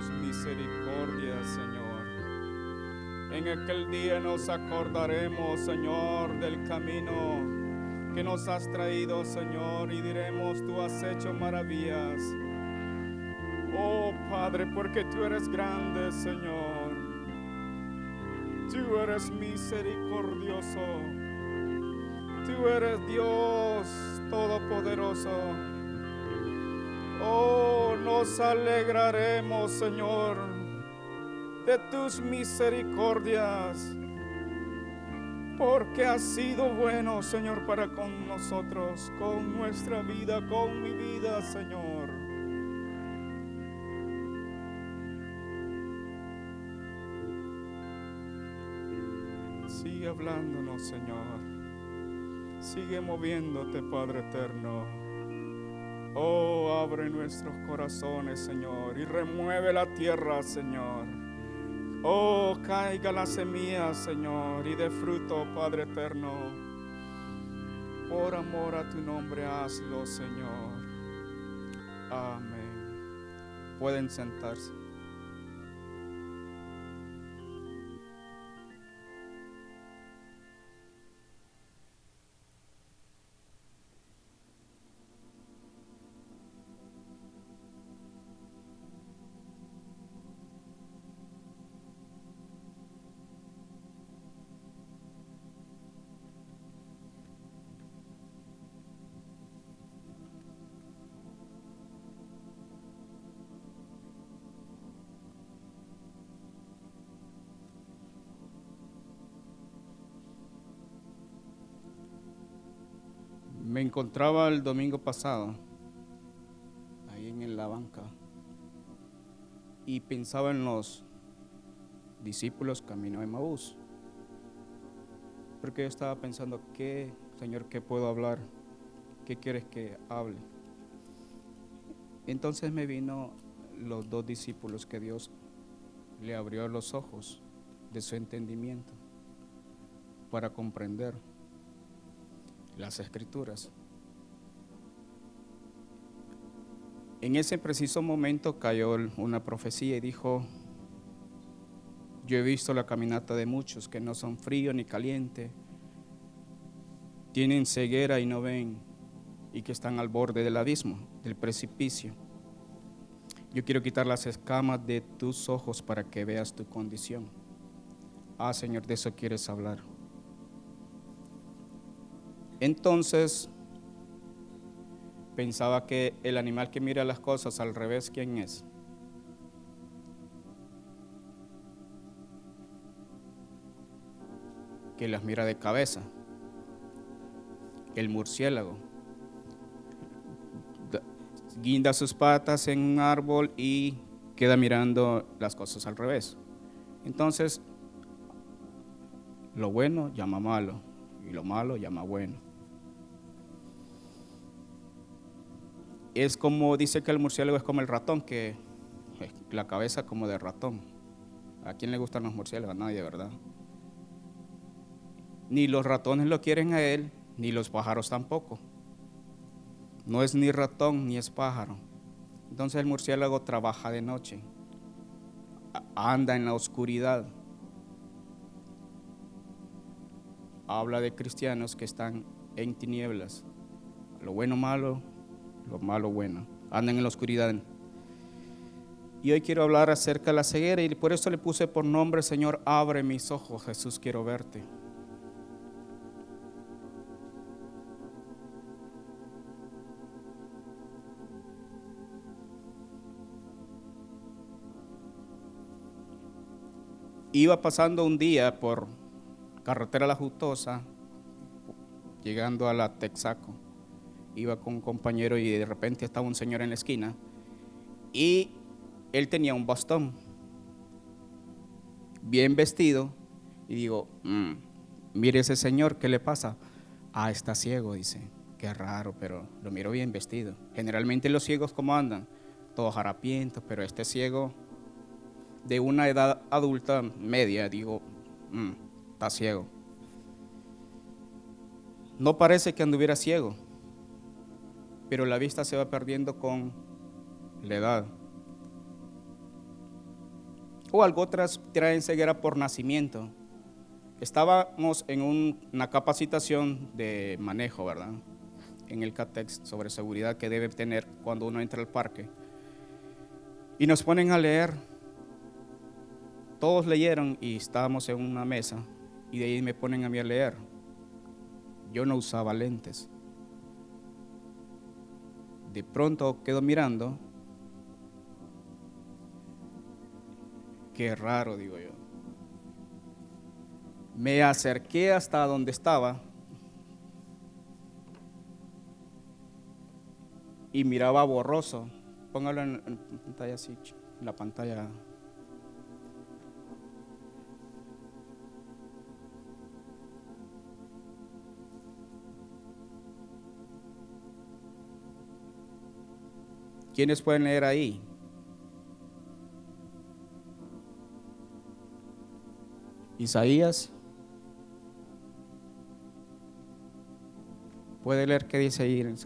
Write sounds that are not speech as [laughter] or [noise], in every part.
tus misericordias, Señor. En aquel día nos acordaremos, Señor, del camino que nos has traído, Señor, y diremos, tú has hecho maravillas. Oh Padre, porque tú eres grande, Señor. Tú eres misericordioso. Tú eres Dios todopoderoso. Nos alegraremos, Señor, de tus misericordias, porque has sido bueno, Señor, para con nosotros, con nuestra vida, con mi vida, Señor. Sigue hablándonos, Señor. Sigue moviéndote, Padre eterno. Oh, abre nuestros corazones, Señor, y remueve la tierra, Señor. Oh, caiga la semilla, Señor, y de fruto, Padre eterno. Por amor a tu nombre, hazlo, Señor. Amén. Pueden sentarse. Encontraba el domingo pasado ahí en la banca y pensaba en los discípulos camino de Maús. Porque yo estaba pensando, ¿qué, Señor, qué puedo hablar? ¿Qué quieres que hable? Entonces me vino los dos discípulos que Dios le abrió los ojos de su entendimiento para comprender las escrituras. En ese preciso momento cayó una profecía y dijo, yo he visto la caminata de muchos que no son frío ni caliente, tienen ceguera y no ven, y que están al borde del abismo, del precipicio. Yo quiero quitar las escamas de tus ojos para que veas tu condición. Ah, Señor, de eso quieres hablar. Entonces, pensaba que el animal que mira las cosas al revés, ¿quién es? Que las mira de cabeza. El murciélago. Guinda sus patas en un árbol y queda mirando las cosas al revés. Entonces, lo bueno llama malo y lo malo llama bueno. Es como dice que el murciélago es como el ratón, que la cabeza como de ratón. ¿A quién le gustan los murciélagos? A nadie, ¿verdad? Ni los ratones lo quieren a él, ni los pájaros tampoco. No es ni ratón ni es pájaro. Entonces el murciélago trabaja de noche, anda en la oscuridad. Habla de cristianos que están en tinieblas. Lo bueno, malo, lo malo bueno, andan en la oscuridad. Y hoy quiero hablar acerca de la ceguera y por eso le puse por nombre, Señor, abre mis ojos, Jesús, quiero verte. Iba pasando un día por carretera La Justosa, llegando a la Texaco iba con un compañero y de repente estaba un señor en la esquina y él tenía un bastón, bien vestido, y digo, mm, mire ese señor, ¿qué le pasa? Ah, está ciego, dice. Qué raro, pero lo miro bien vestido. Generalmente los ciegos, ¿cómo andan? Todos harapientos, pero este ciego de una edad adulta media, digo, mm, está ciego. No parece que anduviera ciego pero la vista se va perdiendo con la edad. O algo otras traen ceguera por nacimiento. Estábamos en una capacitación de manejo, ¿verdad? En el CATEX sobre seguridad que debe tener cuando uno entra al parque. Y nos ponen a leer. Todos leyeron y estábamos en una mesa y de ahí me ponen a mí a leer. Yo no usaba lentes. De pronto quedo mirando. Qué raro, digo yo. Me acerqué hasta donde estaba y miraba borroso. Póngalo en, en pantalla así, en la pantalla ¿Quiénes pueden leer ahí? Isaías. ¿Puede leer qué dice ahí en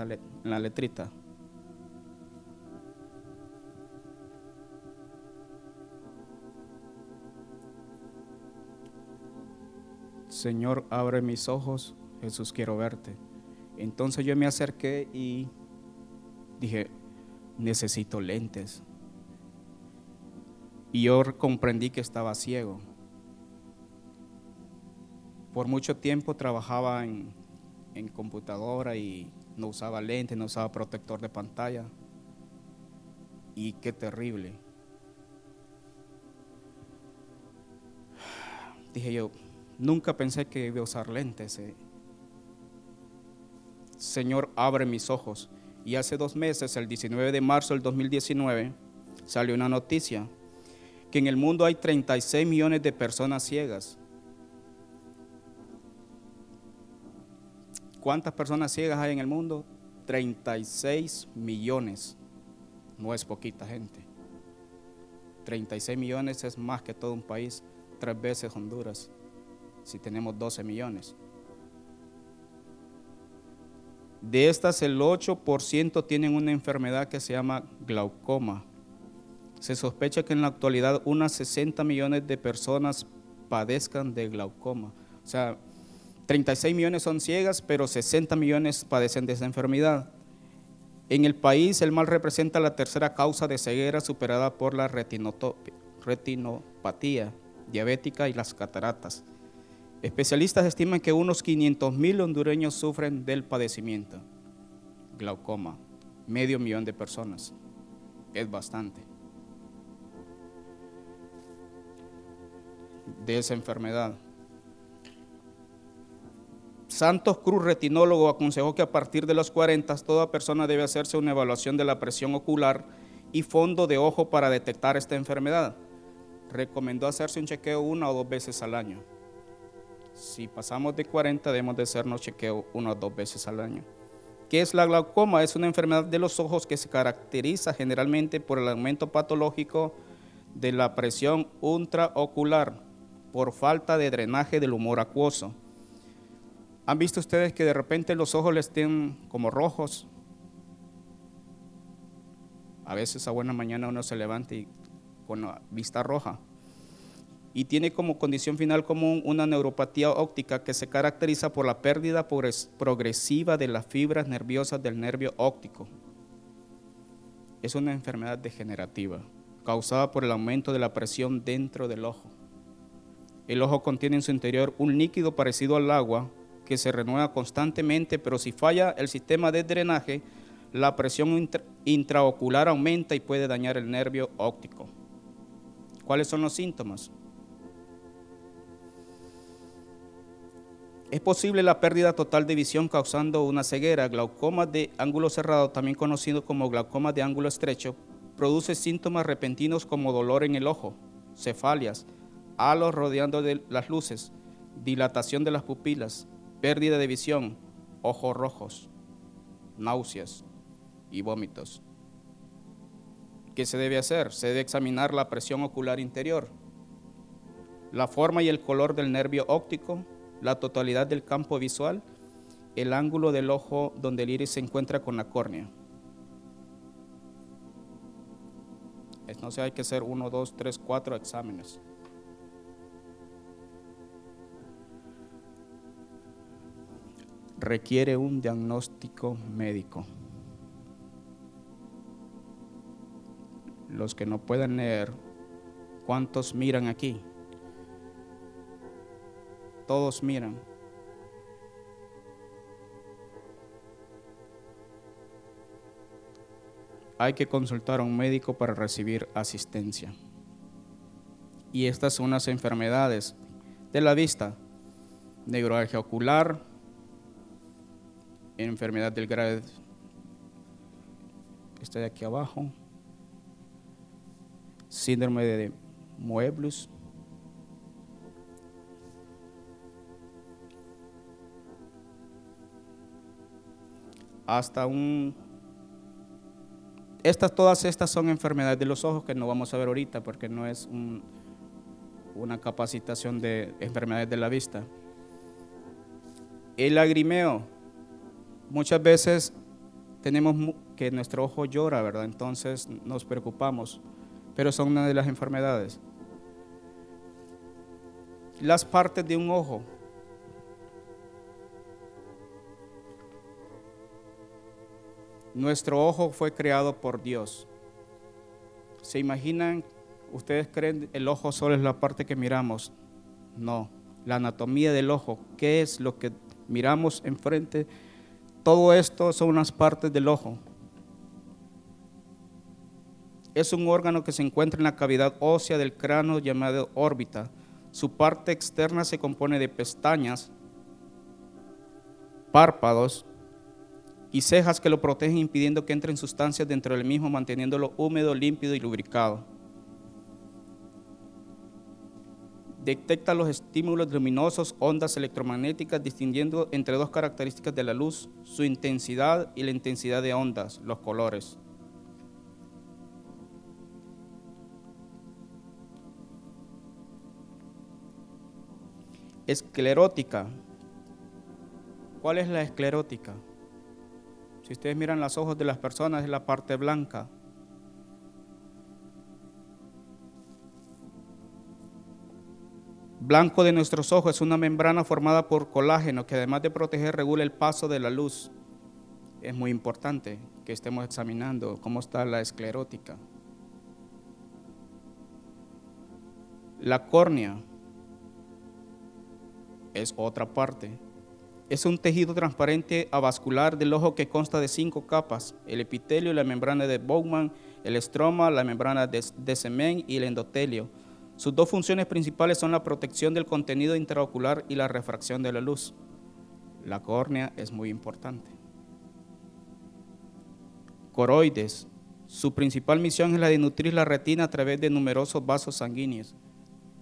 la letrita? Señor, abre mis ojos, Jesús, quiero verte. Entonces yo me acerqué y dije, necesito lentes. Y yo comprendí que estaba ciego. Por mucho tiempo trabajaba en, en computadora y no usaba lentes, no usaba protector de pantalla. Y qué terrible. Dije yo, nunca pensé que iba a usar lentes. Eh. Señor, abre mis ojos. Y hace dos meses, el 19 de marzo del 2019, salió una noticia que en el mundo hay 36 millones de personas ciegas. ¿Cuántas personas ciegas hay en el mundo? 36 millones. No es poquita gente. 36 millones es más que todo un país, tres veces Honduras, si tenemos 12 millones. De estas, el 8% tienen una enfermedad que se llama glaucoma. Se sospecha que en la actualidad unas 60 millones de personas padezcan de glaucoma. O sea, 36 millones son ciegas, pero 60 millones padecen de esa enfermedad. En el país, el mal representa la tercera causa de ceguera superada por la retinopatía diabética y las cataratas. Especialistas estiman que unos 500 mil hondureños sufren del padecimiento. Glaucoma, medio millón de personas. Es bastante. De esa enfermedad. Santos Cruz, retinólogo, aconsejó que a partir de los 40 toda persona debe hacerse una evaluación de la presión ocular y fondo de ojo para detectar esta enfermedad. Recomendó hacerse un chequeo una o dos veces al año. Si pasamos de 40, debemos de hacernos chequeo una o dos veces al año. ¿Qué es la glaucoma? Es una enfermedad de los ojos que se caracteriza generalmente por el aumento patológico de la presión ultraocular por falta de drenaje del humor acuoso. ¿Han visto ustedes que de repente los ojos les estén como rojos? A veces a buena mañana uno se levanta y con la vista roja y tiene como condición final común una neuropatía óptica que se caracteriza por la pérdida progresiva de las fibras nerviosas del nervio óptico. Es una enfermedad degenerativa causada por el aumento de la presión dentro del ojo. El ojo contiene en su interior un líquido parecido al agua que se renueva constantemente, pero si falla el sistema de drenaje, la presión intraocular aumenta y puede dañar el nervio óptico. ¿Cuáles son los síntomas? Es posible la pérdida total de visión causando una ceguera. Glaucoma de ángulo cerrado, también conocido como glaucoma de ángulo estrecho, produce síntomas repentinos como dolor en el ojo, cefalias, halos rodeando de las luces, dilatación de las pupilas, pérdida de visión, ojos rojos, náuseas y vómitos. ¿Qué se debe hacer? Se debe examinar la presión ocular interior, la forma y el color del nervio óptico, la totalidad del campo visual el ángulo del ojo donde el iris se encuentra con la córnea. Entonces hay que hacer uno, dos, tres, cuatro exámenes. Requiere un diagnóstico médico. Los que no pueden leer, ¿cuántos miran aquí? Todos miran. hay que consultar a un médico para recibir asistencia. Y estas son las enfermedades de la vista, neuralgia ocular, enfermedad del grado, está de aquí abajo, síndrome de Moebius, hasta un estas, todas estas son enfermedades de los ojos que no vamos a ver ahorita porque no es una capacitación de enfermedades de la vista. El lagrimeo, muchas veces tenemos que nuestro ojo llora, ¿verdad? Entonces nos preocupamos, pero son una de las enfermedades. Las partes de un ojo, Nuestro ojo fue creado por Dios. ¿Se imaginan? ¿Ustedes creen el ojo solo es la parte que miramos? No, la anatomía del ojo, ¿qué es lo que miramos enfrente? Todo esto son unas partes del ojo. Es un órgano que se encuentra en la cavidad ósea del cráneo llamado órbita. Su parte externa se compone de pestañas, párpados, y cejas que lo protegen impidiendo que entren sustancias dentro del mismo, manteniéndolo húmedo, límpido y lubricado. Detecta los estímulos luminosos, ondas electromagnéticas, distinguiendo entre dos características de la luz, su intensidad y la intensidad de ondas, los colores. Esclerótica. ¿Cuál es la esclerótica? Si ustedes miran los ojos de las personas, es la parte blanca. Blanco de nuestros ojos es una membrana formada por colágeno que además de proteger regula el paso de la luz. Es muy importante que estemos examinando cómo está la esclerótica. La córnea es otra parte es un tejido transparente avascular del ojo que consta de cinco capas, el epitelio, la membrana de Bowman, el estroma, la membrana de, de semen y el endotelio. Sus dos funciones principales son la protección del contenido intraocular y la refracción de la luz. La córnea es muy importante. Coroides. Su principal misión es la de nutrir la retina a través de numerosos vasos sanguíneos.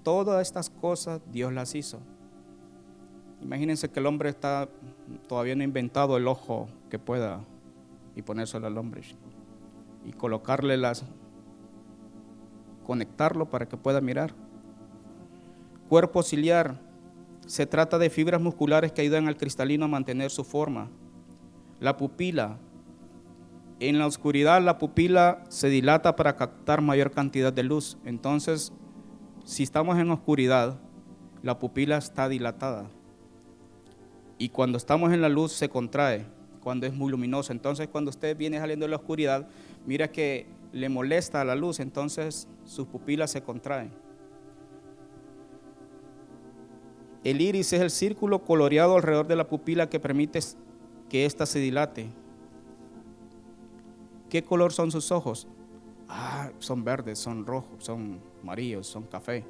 Todas estas cosas Dios las hizo. Imagínense que el hombre está todavía no inventado el ojo que pueda y ponérselo al hombre y colocarle las conectarlo para que pueda mirar. Cuerpo ciliar se trata de fibras musculares que ayudan al cristalino a mantener su forma. La pupila en la oscuridad la pupila se dilata para captar mayor cantidad de luz. Entonces, si estamos en oscuridad, la pupila está dilatada y cuando estamos en la luz se contrae, cuando es muy luminoso. Entonces cuando usted viene saliendo de la oscuridad, mira que le molesta a la luz, entonces sus pupilas se contraen. El iris es el círculo coloreado alrededor de la pupila que permite que ésta se dilate. ¿Qué color son sus ojos? Ah, son verdes, son rojos, son amarillos, son café.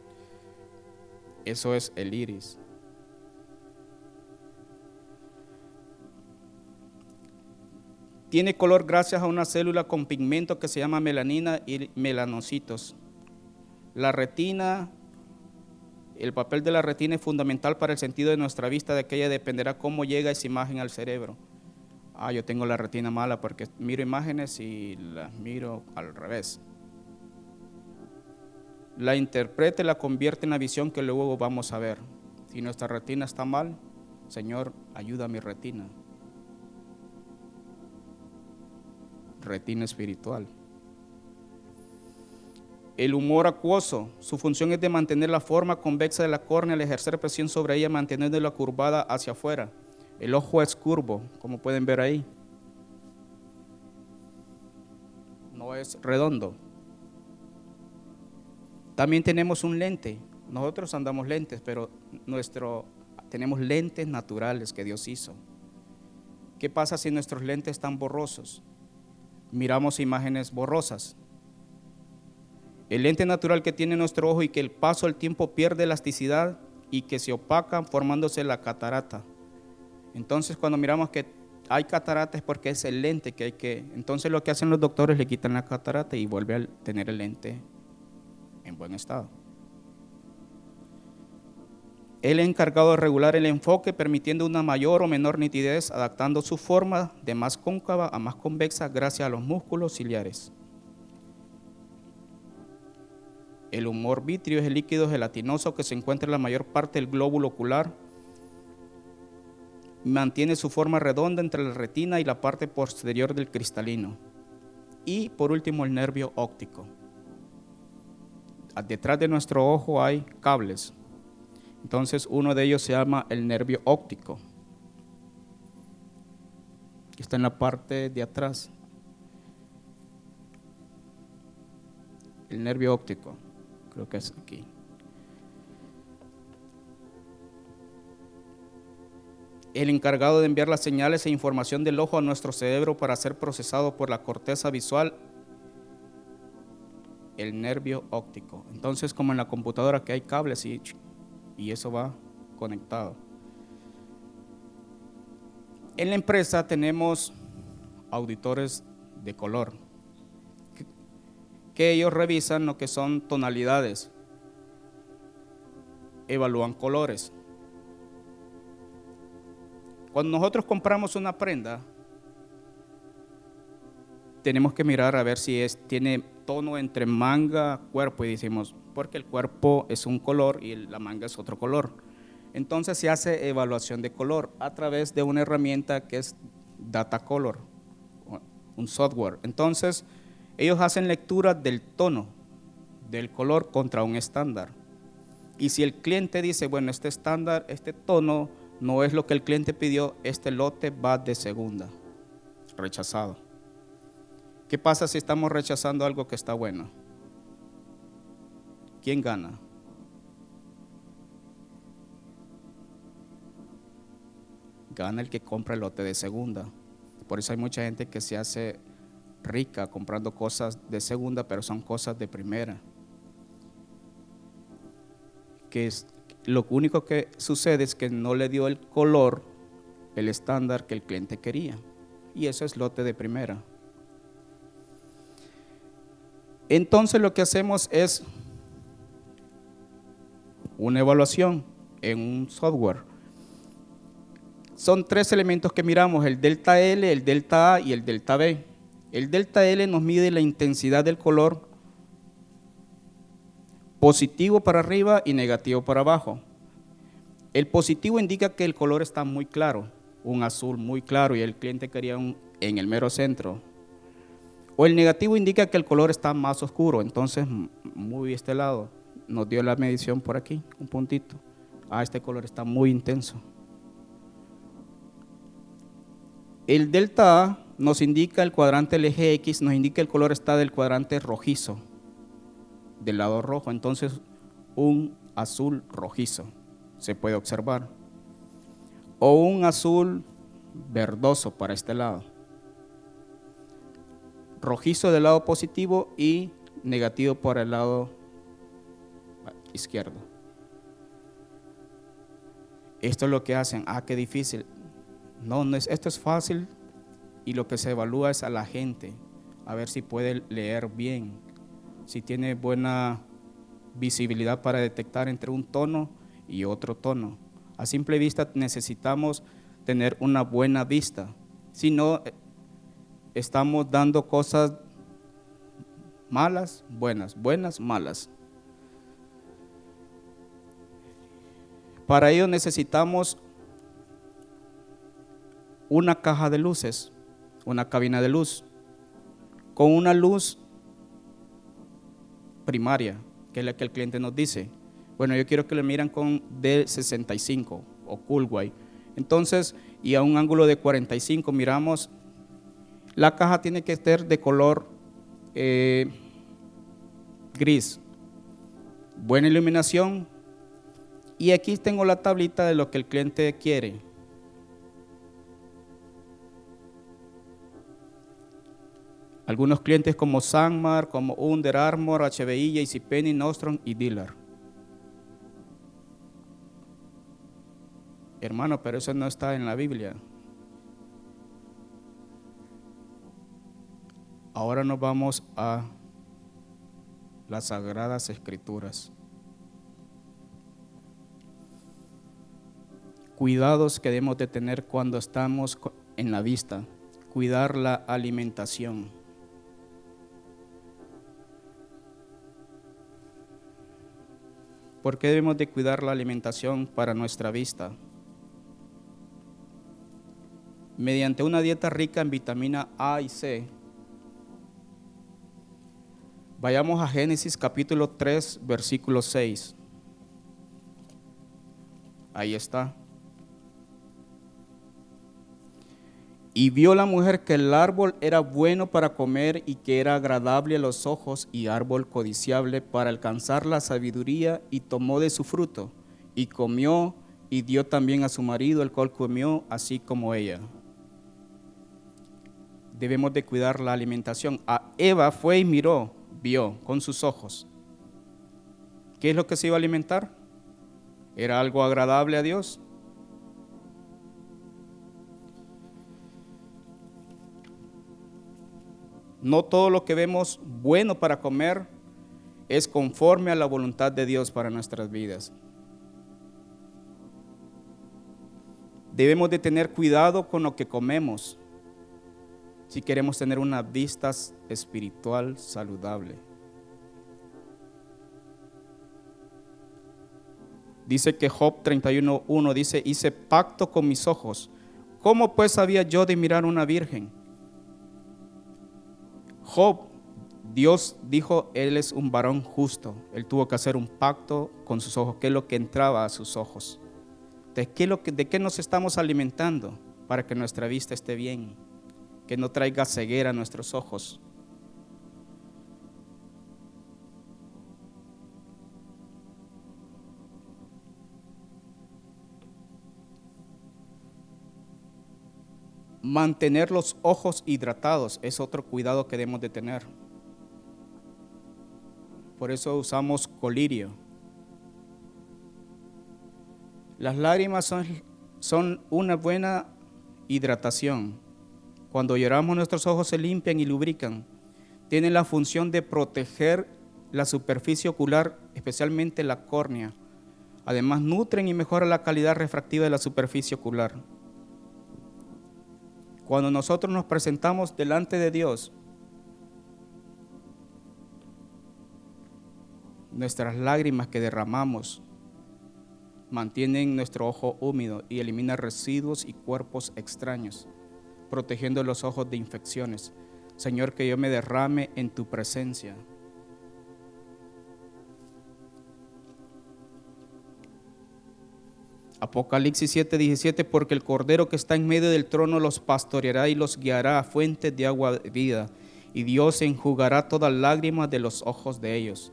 Eso es el iris. Tiene color gracias a una célula con pigmento que se llama melanina y melanocitos. La retina, el papel de la retina es fundamental para el sentido de nuestra vista, de aquella dependerá cómo llega esa imagen al cerebro. Ah, yo tengo la retina mala porque miro imágenes y las miro al revés. La interpreta y la convierte en la visión que luego vamos a ver. Si nuestra retina está mal, Señor, ayuda a mi retina retina espiritual. El humor acuoso, su función es de mantener la forma convexa de la córnea al ejercer presión sobre ella, manteniéndola curvada hacia afuera. El ojo es curvo, como pueden ver ahí. No es redondo. También tenemos un lente. Nosotros andamos lentes, pero nuestro, tenemos lentes naturales que Dios hizo. ¿Qué pasa si nuestros lentes están borrosos? Miramos imágenes borrosas. El lente natural que tiene nuestro ojo y que el paso del tiempo pierde elasticidad y que se opaca formándose la catarata. Entonces cuando miramos que hay catarata es porque es el lente que hay que... Entonces lo que hacen los doctores le quitan la catarata y vuelve a tener el lente en buen estado. Es encargado de regular el enfoque, permitiendo una mayor o menor nitidez, adaptando su forma de más cóncava a más convexa gracias a los músculos ciliares. El humor vitrio es el líquido gelatinoso que se encuentra en la mayor parte del glóbulo ocular. Mantiene su forma redonda entre la retina y la parte posterior del cristalino. Y por último el nervio óptico. Detrás de nuestro ojo hay cables entonces uno de ellos se llama el nervio óptico. Está en la parte de atrás. El nervio óptico, creo que es aquí. El encargado de enviar las señales e información del ojo a nuestro cerebro para ser procesado por la corteza visual, el nervio óptico. Entonces, como en la computadora que hay cables y y eso va conectado. En la empresa tenemos auditores de color, que, ellos revisan lo que son tonalidades, evalúan colores. Cuando nosotros compramos una prenda, tenemos que mirar a ver si es, tiene tono entre manga, cuerpo y decimos, porque el cuerpo es un color y la manga es otro color. Entonces se hace evaluación de color a través de una herramienta que es Data Color, un software. Entonces ellos hacen lectura del tono del color contra un estándar. Y si el cliente dice, bueno, este estándar, este tono no es lo que el cliente pidió, este lote va de segunda, rechazado. ¿Qué pasa si estamos rechazando algo que está bueno? ¿Quién gana? Gana el que compra el lote de segunda. Por eso hay mucha gente que se hace rica comprando cosas de segunda, pero son cosas de primera. Que es, lo único que sucede es que no le dio el color, el estándar que el cliente quería. Y eso es lote de primera. Entonces lo que hacemos es una evaluación en un software. Son tres elementos que miramos, el delta L, el delta A y el delta B. El delta L nos mide la intensidad del color positivo para arriba y negativo para abajo. El positivo indica que el color está muy claro, un azul muy claro y el cliente quería un en el mero centro. O el negativo indica que el color está más oscuro, entonces muy este lado nos dio la medición por aquí, un puntito. Ah, este color está muy intenso. El delta A nos indica el cuadrante eje X, nos indica el color está del cuadrante rojizo, del lado rojo. Entonces, un azul rojizo se puede observar. O un azul verdoso para este lado. Rojizo del lado positivo y negativo por el lado izquierdo. Esto es lo que hacen. Ah, qué difícil. No, no es, esto es fácil y lo que se evalúa es a la gente, a ver si puede leer bien, si tiene buena visibilidad para detectar entre un tono y otro tono. A simple vista necesitamos tener una buena vista, si no eh, estamos dando cosas malas, buenas, buenas, malas. Para ello necesitamos una caja de luces, una cabina de luz. con una luz primaria, que es la que el cliente nos dice. Bueno, yo quiero que lo miran con D65 o Coolway. Entonces, y a un ángulo de 45 miramos, la caja tiene que ser de color eh, gris. Buena iluminación. Y aquí tengo la tablita de lo que el cliente quiere. Algunos clientes como Sanmar, como Under Armour, HBI, JCPenney, Nostrom y Dealer. Hermano, pero eso no está en la Biblia. Ahora nos vamos a las sagradas escrituras. Cuidados que debemos de tener cuando estamos en la vista. Cuidar la alimentación. ¿Por qué debemos de cuidar la alimentación para nuestra vista? Mediante una dieta rica en vitamina A y C, Vayamos a Génesis capítulo 3, versículo 6. Ahí está. Y vio la mujer que el árbol era bueno para comer y que era agradable a los ojos y árbol codiciable para alcanzar la sabiduría y tomó de su fruto y comió y dio también a su marido, el cual comió así como ella. Debemos de cuidar la alimentación. A Eva fue y miró vio con sus ojos. ¿Qué es lo que se iba a alimentar? ¿Era algo agradable a Dios? No todo lo que vemos bueno para comer es conforme a la voluntad de Dios para nuestras vidas. Debemos de tener cuidado con lo que comemos si queremos tener una vista espiritual saludable. Dice que Job 31.1 dice, hice pacto con mis ojos. ¿Cómo pues había yo de mirar una virgen? Job, Dios dijo, él es un varón justo. Él tuvo que hacer un pacto con sus ojos, que es lo que entraba a sus ojos. ¿De qué, lo que, de qué nos estamos alimentando para que nuestra vista esté bien? que no traiga ceguera a nuestros ojos. Mantener los ojos hidratados es otro cuidado que debemos de tener. Por eso usamos colirio. Las lágrimas son, son una buena hidratación. Cuando lloramos nuestros ojos se limpian y lubrican. Tienen la función de proteger la superficie ocular, especialmente la córnea. Además nutren y mejoran la calidad refractiva de la superficie ocular. Cuando nosotros nos presentamos delante de Dios, nuestras lágrimas que derramamos mantienen nuestro ojo húmedo y eliminan residuos y cuerpos extraños protegiendo los ojos de infecciones. Señor, que yo me derrame en tu presencia. Apocalipsis 7:17, porque el Cordero que está en medio del trono los pastoreará y los guiará a fuentes de agua de vida, y Dios enjugará todas lágrimas de los ojos de ellos.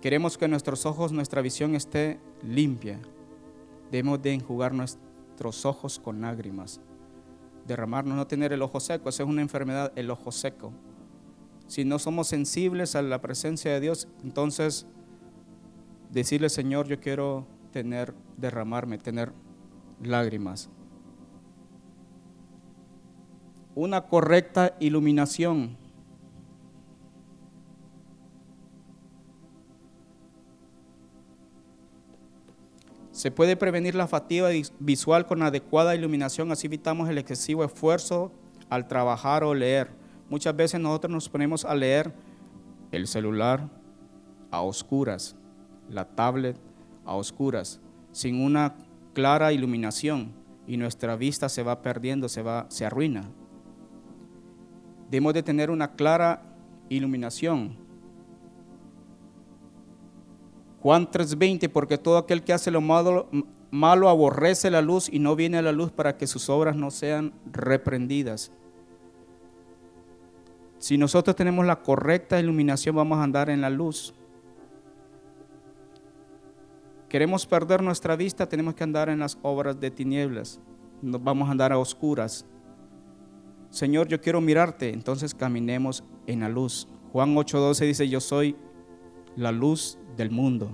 Queremos que nuestros ojos, nuestra visión esté limpia. Debemos de enjugar nuestros ojos con lágrimas derramarnos, no tener el ojo seco. Esa es una enfermedad, el ojo seco. Si no somos sensibles a la presencia de Dios, entonces decirle, Señor, yo quiero tener, derramarme, tener lágrimas. Una correcta iluminación Se puede prevenir la fatiga visual con adecuada iluminación, así evitamos el excesivo esfuerzo al trabajar o leer. Muchas veces nosotros nos ponemos a leer el celular a oscuras, la tablet a oscuras, sin una clara iluminación y nuestra vista se va perdiendo, se va se arruina. Debemos de tener una clara iluminación. Juan 3:20, porque todo aquel que hace lo malo, malo aborrece la luz y no viene a la luz para que sus obras no sean reprendidas. Si nosotros tenemos la correcta iluminación, vamos a andar en la luz. Queremos perder nuestra vista, tenemos que andar en las obras de tinieblas. Nos vamos a andar a oscuras. Señor, yo quiero mirarte, entonces caminemos en la luz. Juan 8:12 dice, yo soy la luz del mundo.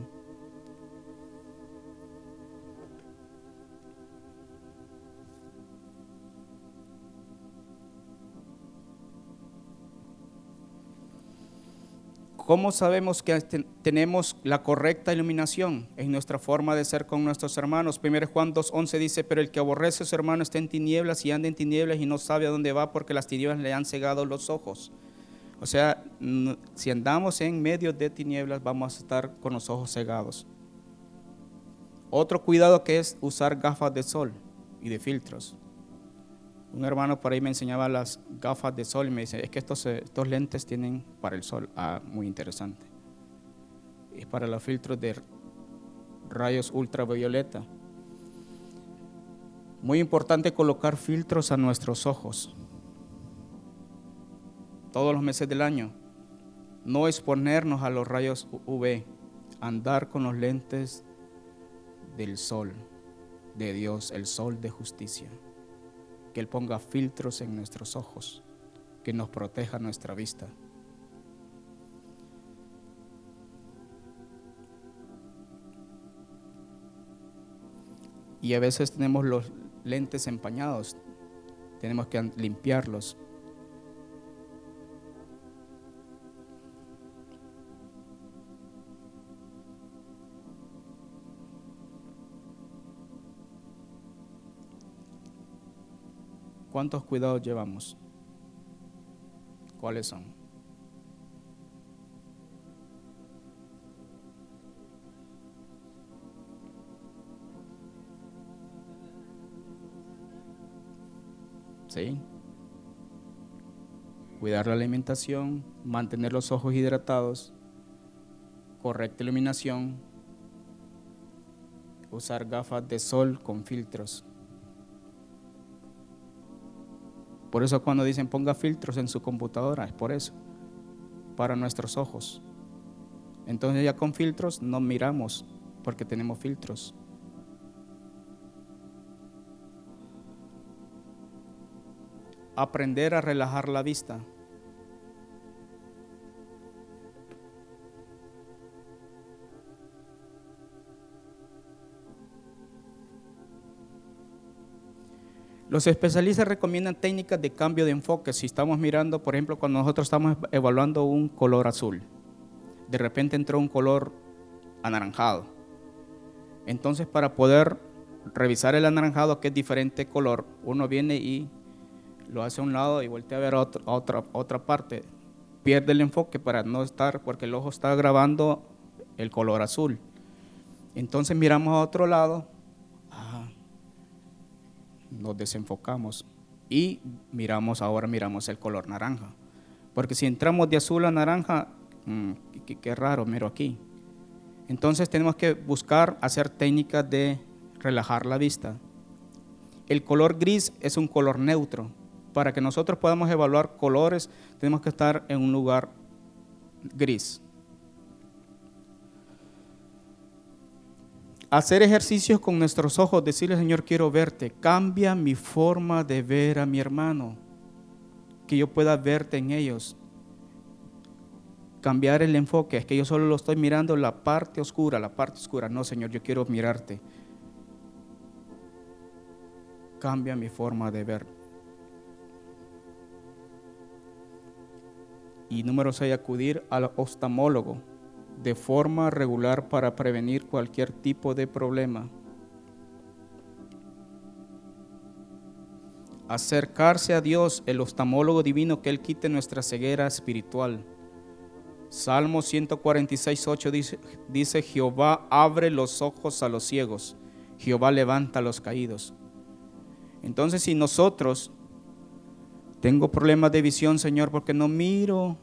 ¿Cómo sabemos que tenemos la correcta iluminación en nuestra forma de ser con nuestros hermanos? 1 Juan 2.11 dice, pero el que aborrece a su hermano está en tinieblas y anda en tinieblas y no sabe a dónde va porque las tinieblas le han cegado los ojos. O sea, si andamos en medio de tinieblas vamos a estar con los ojos cegados. Otro cuidado que es usar gafas de sol y de filtros. Un hermano por ahí me enseñaba las gafas de sol y me dice, es que estos, eh, estos lentes tienen para el sol. Ah, muy interesante. Es para los filtros de rayos ultravioleta. Muy importante colocar filtros a nuestros ojos. Todos los meses del año. No exponernos a los rayos UV. Andar con los lentes del sol, de Dios, el sol de justicia que Él ponga filtros en nuestros ojos, que nos proteja nuestra vista. Y a veces tenemos los lentes empañados, tenemos que limpiarlos. ¿Cuántos cuidados llevamos? ¿Cuáles son? ¿Sí? Cuidar la alimentación, mantener los ojos hidratados, correcta iluminación, usar gafas de sol con filtros. Por eso cuando dicen ponga filtros en su computadora, es por eso, para nuestros ojos. Entonces ya con filtros no miramos porque tenemos filtros. Aprender a relajar la vista. Los especialistas recomiendan técnicas de cambio de enfoque. Si estamos mirando, por ejemplo, cuando nosotros estamos evaluando un color azul, de repente entró un color anaranjado. Entonces, para poder revisar el anaranjado, que es diferente color, uno viene y lo hace a un lado y voltea a ver a, otra, otra parte. Pierde el enfoque para no estar, porque el ojo está grabando el color azul. Entonces miramos a otro lado nos desenfocamos y miramos, ahora miramos el color naranja. Porque si entramos de azul a naranja, mm, qué, raro, miro aquí. Entonces tenemos que buscar hacer técnicas de relajar la vista. El color gris es un color neutro. Para que nosotros podamos evaluar colores, tenemos que estar en un lugar gris. Hacer ejercicios con nuestros ojos, decirle, Señor, quiero verte, cambia mi forma de ver a mi hermano, que yo pueda verte en ellos. Cambiar el enfoque, es que yo solo lo estoy mirando la parte oscura, la parte oscura. No, Señor, yo quiero mirarte. Cambia mi forma de ver. Y número 6, acudir al oftalmólogo de forma regular para prevenir cualquier tipo de problema. Acercarse a Dios, el oftalmólogo divino, que Él quite nuestra ceguera espiritual. Salmo 146, 8 dice, dice, Jehová abre los ojos a los ciegos, Jehová levanta a los caídos. Entonces, si nosotros Tengo problemas de visión, Señor, porque no miro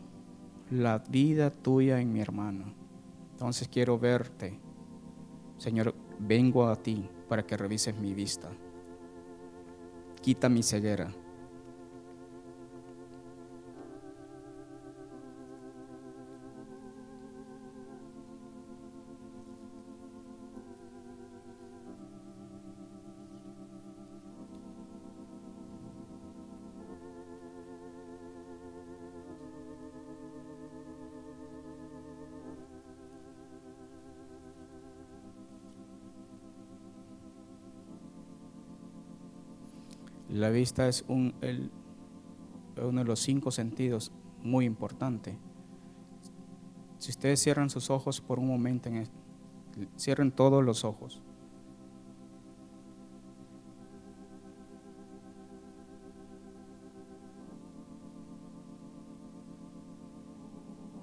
la vida tuya en mi hermano. Entonces quiero verte. Señor, vengo a ti para que revises mi vista. Quita mi ceguera. La vista es un, uno de los cinco sentidos muy importante. Si ustedes cierran sus ojos por un momento, en cierren todos los ojos.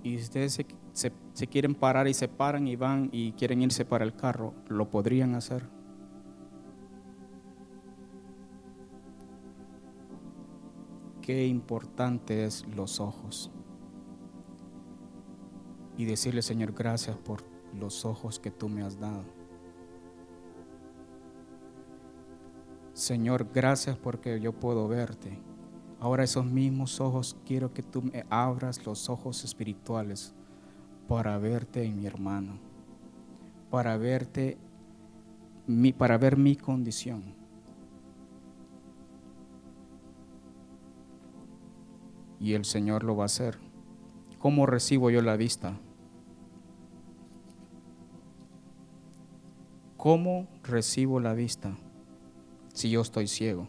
Y ustedes se, se quieren parar y se paran y van y quieren irse para el carro, lo podrían hacer. Qué importante es los ojos. Y decirle, Señor, gracias por los ojos que tú me has dado. Señor, gracias porque yo puedo verte. Ahora esos mismos ojos quiero que tú me abras los ojos espirituales para verte en mi hermano, para verte, para ver mi condición y el Señor lo va a hacer. ¿Cómo recibo yo la vista? ¿Cómo recibo la vista si yo estoy ciego?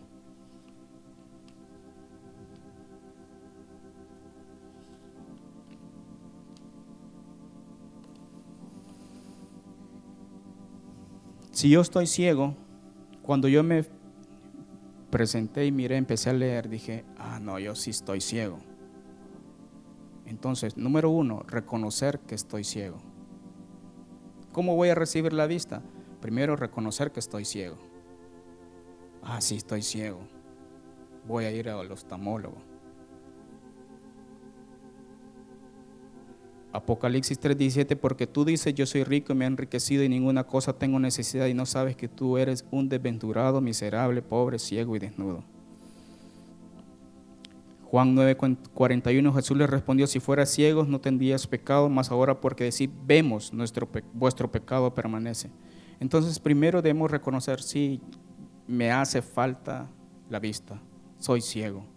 Si yo estoy ciego, cuando yo me presenté y miré, empecé a leer, dije, ah, no, yo sí estoy ciego. Entonces, número uno, reconocer que estoy ciego. ¿Cómo voy a recibir la vista? Primero, reconocer que estoy ciego. Ah, sí, estoy ciego. Voy a ir al oftalmólogo. Apocalipsis 3:17, porque tú dices, yo soy rico y me he enriquecido y ninguna cosa tengo necesidad y no sabes que tú eres un desventurado, miserable, pobre, ciego y desnudo. Juan 9:41, Jesús le respondió, si fueras ciegos no tendrías pecado, más ahora porque decir, vemos, nuestro, vuestro pecado permanece. Entonces primero debemos reconocer, si me hace falta la vista, soy ciego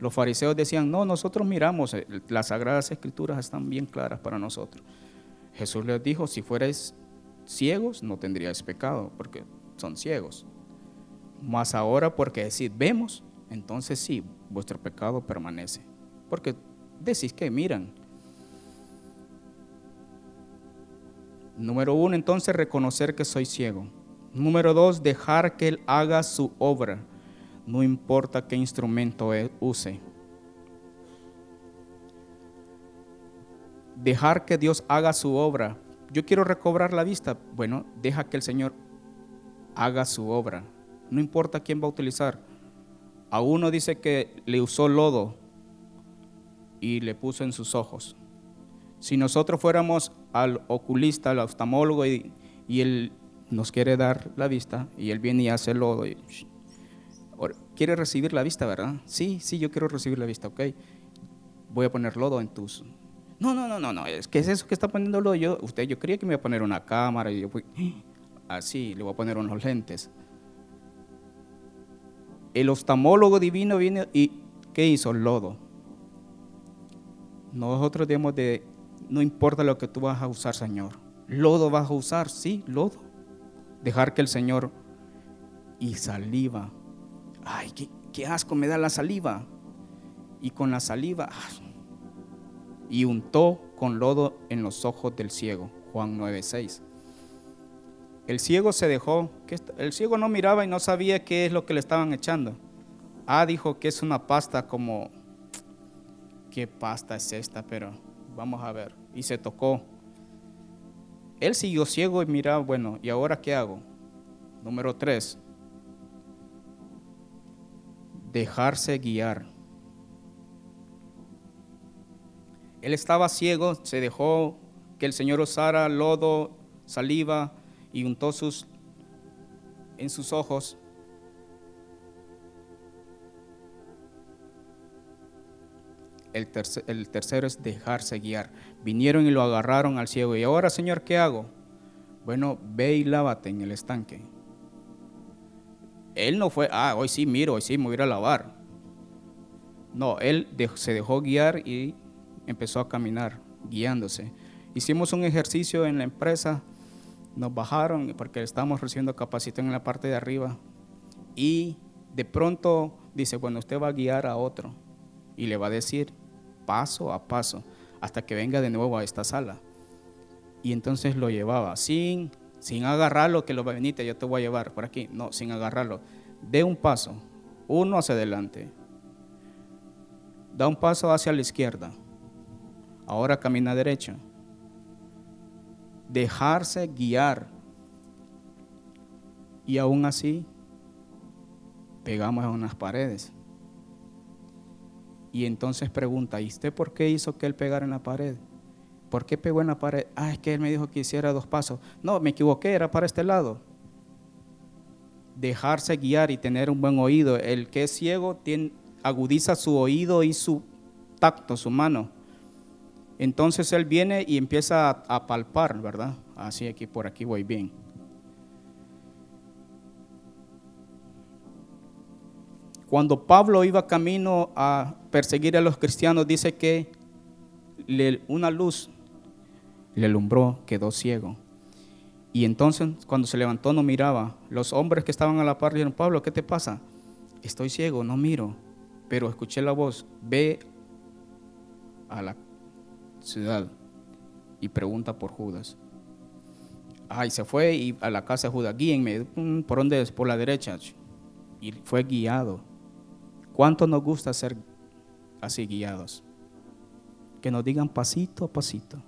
los fariseos decían, no, nosotros miramos, eh, las sagradas escrituras están bien claras para nosotros. Jesús les dijo, si fuerais ciegos, no tendríais pecado, porque son ciegos. Mas ahora, porque decís, vemos, entonces sí, vuestro pecado permanece. Porque decís que miran. Número uno, entonces reconocer que soy ciego. Número dos, dejar que Él haga su obra no importa qué instrumento e-, use. Dejar que Dios haga su obra. Yo quiero recobrar la vista. Bueno, deja que el Señor haga su obra. No importa quién va a utilizar. A uno dice que le usó lodo y le puso en sus ojos. Si nosotros fuéramos al oculista, al oftalmólogo y, él nos quiere dar la vista y él viene y hace lodo y quiere recibir la vista, ¿verdad? Sí, sí, yo quiero recibir la vista, ok. Voy a poner lodo en tus... No, no, no, no, no, es que es eso que está poniendo lodo. Yo, usted, yo creía que me iba a poner una cámara y yo fui... [gasps] Así, le voy a poner unos lentes. El oftalmólogo divino viene y ¿qué hizo? Lodo. Nosotros debemos de, no importa lo que tú vas a usar, Señor. Lodo vas a usar, sí, lodo. Dejar que el Señor y saliva ay, qué, asco me da la saliva. Y con la saliva, ah, y untó con lodo en los ojos del ciego. Juan 9:6. El ciego se dejó, el ciego no miraba y no sabía qué es lo que le estaban echando. Ah, dijo que es una pasta como, ¿qué pasta es esta? Pero vamos a ver. Y se tocó. Él siguió ciego y miraba, bueno, ¿y ahora qué hago? Número 3 dejarse guiar. Él estaba ciego, se dejó que el Señor usara lodo, saliva y untó sus, en sus ojos. El, el tercero es dejarse guiar. Vinieron y lo agarraron al ciego. Y ahora, Señor, ¿qué hago? Bueno, ve y lávate en el estanque. Él no fue, ah, hoy sí miro, hoy sí me voy a ir a lavar. No, él se dejó guiar y empezó a caminar, guiándose. Hicimos un ejercicio en la empresa, nos bajaron porque estábamos recibiendo capacitación en la parte de arriba y de pronto dice, bueno, usted va a guiar a otro y le va a decir paso a paso hasta que venga de nuevo a esta sala. Y entonces lo llevaba sin, sin agarrarlo, que lo va a venir, yo te voy a llevar por aquí. No, sin agarrarlo. De un paso, uno hacia adelante. Da un paso hacia la izquierda. Ahora camina derecho. Dejarse guiar. Y aún así, pegamos a unas paredes. Y entonces pregunta, ¿y usted por qué hizo que él pegara en la pared? ¿Por qué pegó en la pared? Ah, es que él me dijo que hiciera dos pasos. No, me equivoqué, era para este lado. Dejarse guiar y tener un buen oído. El que es ciego agudiza su oído y su tacto, su mano. Entonces él viene y empieza a, a palpar, ¿verdad? Así aquí, por aquí voy bien. Cuando Pablo iba camino a perseguir a los cristianos, dice que una luz le alumbró, quedó ciego. Y entonces cuando se levantó no miraba. Los hombres que estaban a la par dijeron, Pablo, ¿qué te pasa? Estoy ciego, no miro. Pero escuché la voz, ve a la ciudad y pregunta por Judas. Ay, se fue y a la casa de Judas, guíenme, mm, ¿por dónde es? Por la derecha. Y fue guiado. ¿Cuánto nos gusta ser así guiados? Que nos digan pasito a pasito.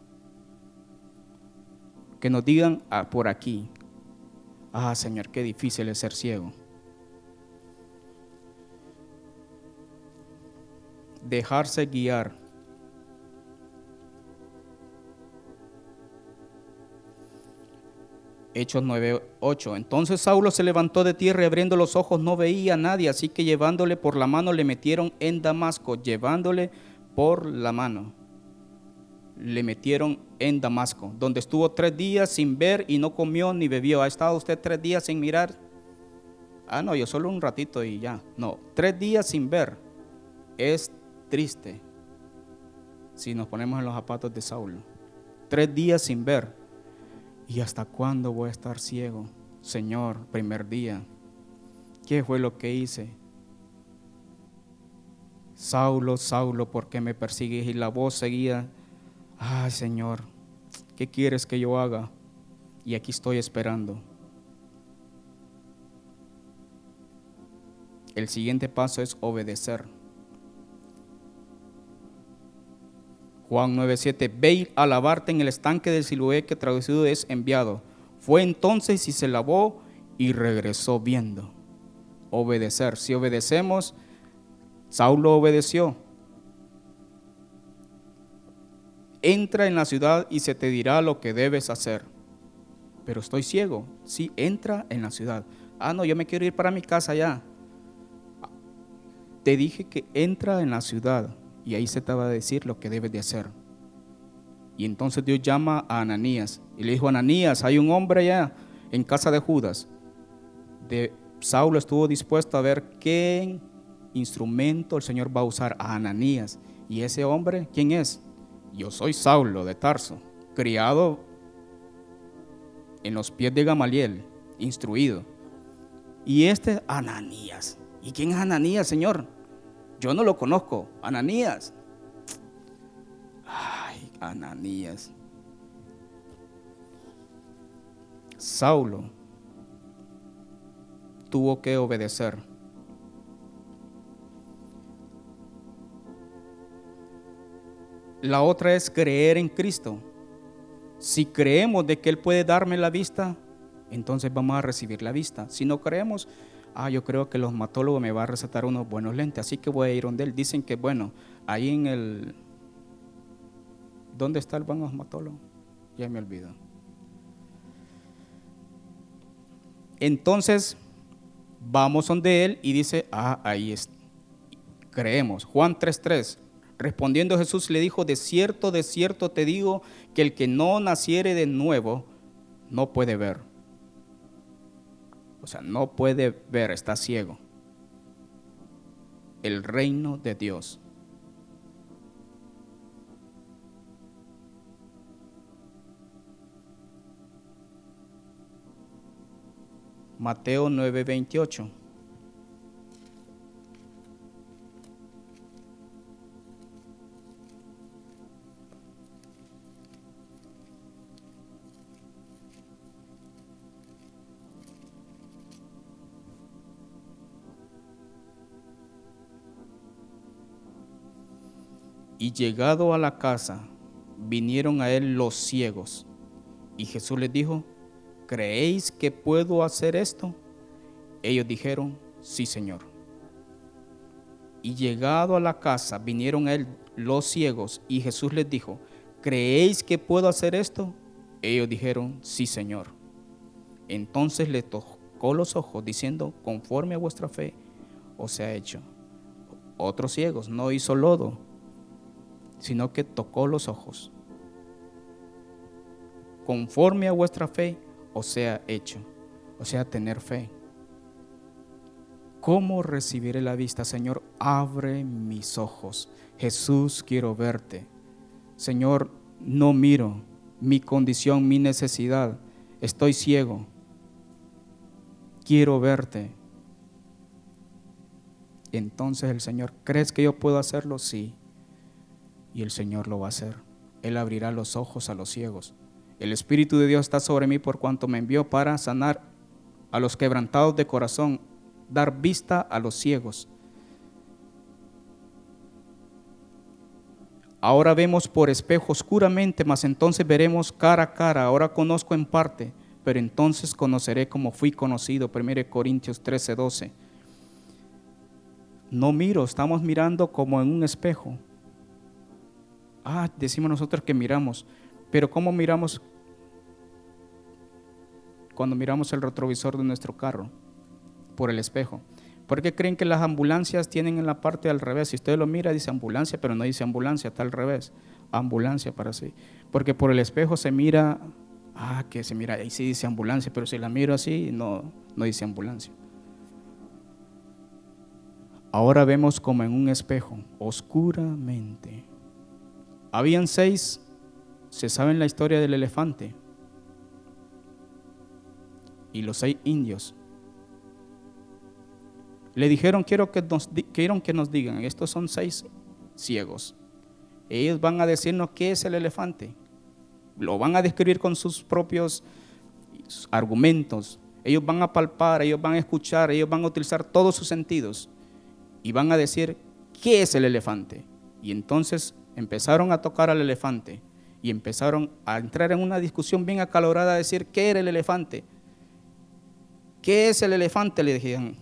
Que nos digan ah, por aquí. Ah, Señor, qué difícil es ser ciego. Dejarse guiar Hechos 9:8. Entonces Saulo se levantó de tierra y abriendo los ojos no veía a nadie, así que llevándole por la mano le metieron en Damasco, llevándole por la mano. Le metieron en Damasco, donde estuvo tres días sin ver y no comió ni bebió. ¿Ha estado usted tres días sin mirar? Ah, no, yo solo un ratito y ya. No, tres días sin ver. Es triste si nos ponemos en los zapatos de Saulo. Tres días sin ver ¿Y hasta cuándo voy a estar ciego? Señor, primer día, ¿qué fue lo que hice? Saulo, Saulo, ¿por qué me persigues? Y la voz seguía, ay Señor, ¿qué quieres que yo haga? Y aquí estoy esperando. El siguiente paso es obedecer. Juan 9:7, ve a lavarte en el estanque del Siloé, que traducido es enviado. Fue entonces y se lavó y regresó viendo. Obedecer. Si obedecemos, Saulo obedeció. Entra en la ciudad y se te dirá lo que debes hacer. Pero estoy ciego. Sí, entra en la ciudad. Ah, no, yo me quiero ir para mi casa ya. Te dije que entra en la ciudad y ahí se te va a decir lo que debes de hacer. Y entonces Dios llama a Ananías y le dijo, Ananías, hay un hombre allá en casa de Judas. De Saulo estuvo dispuesto a ver qué instrumento el Señor va a usar a Ananías. Y ese hombre, ¿quién es? Yo soy Saulo de Tarso, criado en los pies de Gamaliel, instruido. Y este Ananías. ¿Y quién es Ananías, Señor? Yo no lo conozco. Ananías. Ay, Ananías. Saulo tuvo que obedecer. La otra es creer en Cristo. Si creemos de que Él puede darme la vista, entonces vamos a recibir la vista. Si no creemos, ah, yo creo que los matólogos me van a recetar unos buenos lentes, así que voy a ir donde él. Dicen que, bueno, ahí en el, ¿Dónde está el buen osmatólogo? Ya me olvidó. Entonces, vamos donde él y dice, ah, ahí está. Creemos. Juan 3.3. Respondiendo Jesús le dijo, de cierto, de cierto te digo, que el que no naciere de nuevo no puede ver. O sea, no puede ver, está ciego. El reino de Dios. Mateo 9:28. Y llegado a la casa, vinieron a él los ciegos. Y Jesús les dijo, ¿creéis que puedo hacer esto? Ellos dijeron, sí, Señor. Y llegado a la casa, vinieron a él los ciegos. Y Jesús les dijo, ¿creéis que puedo hacer esto? Ellos dijeron, sí, Señor. Entonces le tocó los ojos, diciendo, conforme a vuestra fe os ha hecho. Otros ciegos, no hizo lodo sino que tocó los ojos. Conforme a vuestra fe o sea hecho, o sea tener fe. ¿Cómo recibiré la vista, Señor? Abre mis ojos. Jesús, quiero verte. Señor, no miro mi condición, mi necesidad. Estoy ciego. Quiero verte. Entonces el Señor, ¿crees que yo puedo hacerlo? Sí y el Señor lo va a hacer. Él abrirá los ojos a los ciegos. El Espíritu de Dios está sobre mí por cuanto me envió para sanar a los quebrantados de corazón, dar vista a los ciegos. Ahora vemos por espejo oscuramente, mas entonces veremos cara a cara. Ahora conozco en parte, pero entonces conoceré como fui conocido. 1 Corintios 13, 12. No miro, estamos mirando como en un espejo. Ah, decimos nosotros que miramos, pero ¿cómo miramos cuando miramos el retrovisor de nuestro carro? Por el espejo. ¿Por qué creen que las ambulancias tienen en la parte al revés? Si usted lo mira, dice ambulancia, pero no dice ambulancia, está al revés. Ambulancia para sí. Porque por el espejo se mira, ah, que se mira, ahí sí dice ambulancia, pero si la miro así, no, no dice ambulancia. Ahora vemos como en un espejo, oscuramente. Habían seis, se sabe en la historia del elefante, y los seis indios. Le dijeron, quiero que nos, quiero que nos digan, estos son seis ciegos. Ellos van a decirnos qué es el elefante. Lo van a describir con sus propios argumentos. Ellos van a palpar, ellos van a escuchar, ellos van a utilizar todos sus sentidos y van a decir qué es el elefante. Y entonces empezaron a tocar al elefante y empezaron a entrar en una discusión bien acalorada a decir qué era el elefante. ¿Qué es el elefante? Le dijeron.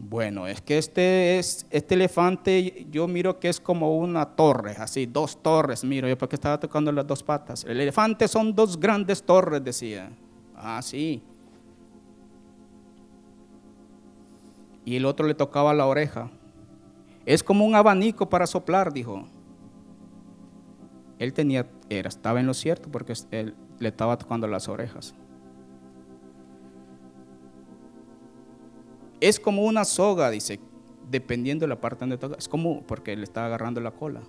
Bueno, es que este, es, este elefante yo miro que es como una torre, así, dos torres, miro yo porque estaba tocando las dos patas. El elefante son dos grandes torres, decía. Ah, sí. Y el otro le tocaba la oreja. Es como un abanico para soplar, dijo. Él tenía, era, estaba en lo cierto porque él le estaba tocando las orejas. Es como una soga, dice, dependiendo de la parte donde toca. Es como porque le estaba agarrando la cola.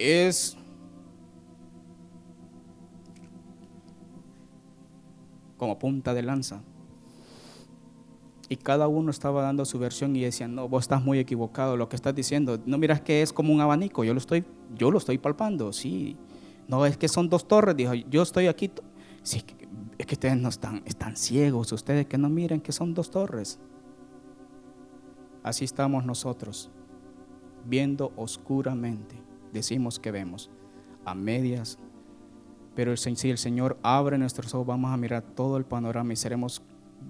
Es como punta de lanza. Y cada uno estaba dando su versión y decían, no, vos estás muy equivocado, lo que estás diciendo. No miras que es como un abanico, yo lo estoy, yo lo estoy palpando, sí. No, es que son dos torres, dijo, yo estoy aquí. Sí, es que ustedes no están, están ciegos, ustedes que no miren que son dos torres. Así estamos nosotros, viendo oscuramente. Decimos que vemos a medias, pero si el Señor abre nuestros ojos, vamos a mirar todo el panorama y seremos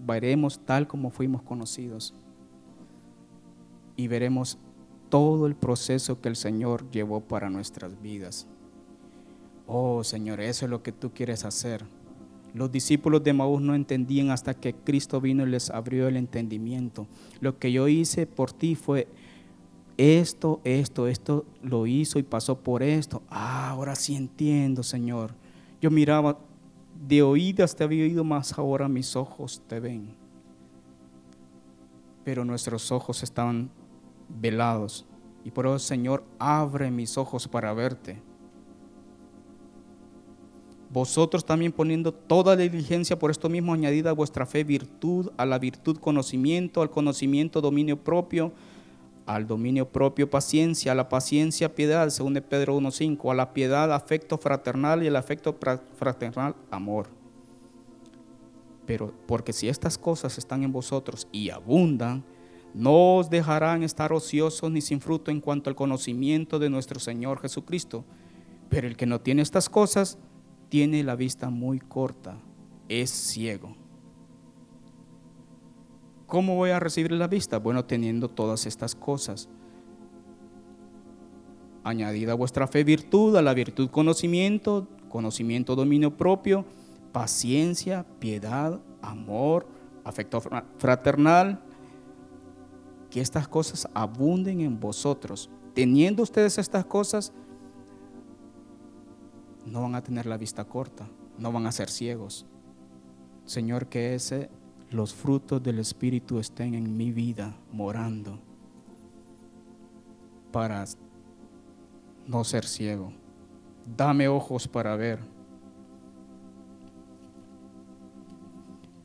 veremos tal como fuimos conocidos y veremos todo el proceso que el Señor llevó para nuestras vidas. Oh Señor, eso es lo que tú quieres hacer. Los discípulos de Maús no entendían hasta que Cristo vino y les abrió el entendimiento. Lo que yo hice por ti fue esto, esto, esto lo hizo y pasó por esto. Ah, ahora sí entiendo, Señor. Yo miraba de oídas te había oído, más ahora mis ojos te ven. Pero nuestros ojos estaban velados. Y por eso, Señor, abre mis ojos para verte. Vosotros también poniendo toda diligencia por esto mismo añadida a vuestra fe virtud, a la virtud conocimiento, al conocimiento dominio propio, al dominio propio paciencia, a la paciencia piedad, según Pedro 1.5, a la piedad afecto fraternal y el afecto fraternal amor. Pero porque si estas cosas están en vosotros y abundan, no os dejarán estar ociosos ni sin fruto en cuanto al conocimiento de nuestro Señor Jesucristo. Pero el que no tiene estas cosas, tiene la vista muy corta, es ciego. ¿Cómo voy a recibir la vista? Bueno, teniendo todas estas cosas. Añadida a vuestra fe virtud, a la virtud conocimiento, conocimiento dominio propio, paciencia, piedad, amor, afecto fraternal, que estas cosas abunden en vosotros. Teniendo ustedes estas cosas, no van a tener la vista corta, no van a ser ciegos. Señor, que ese los frutos del Espíritu estén en mi vida morando para no ser ciego. Dame ojos para ver.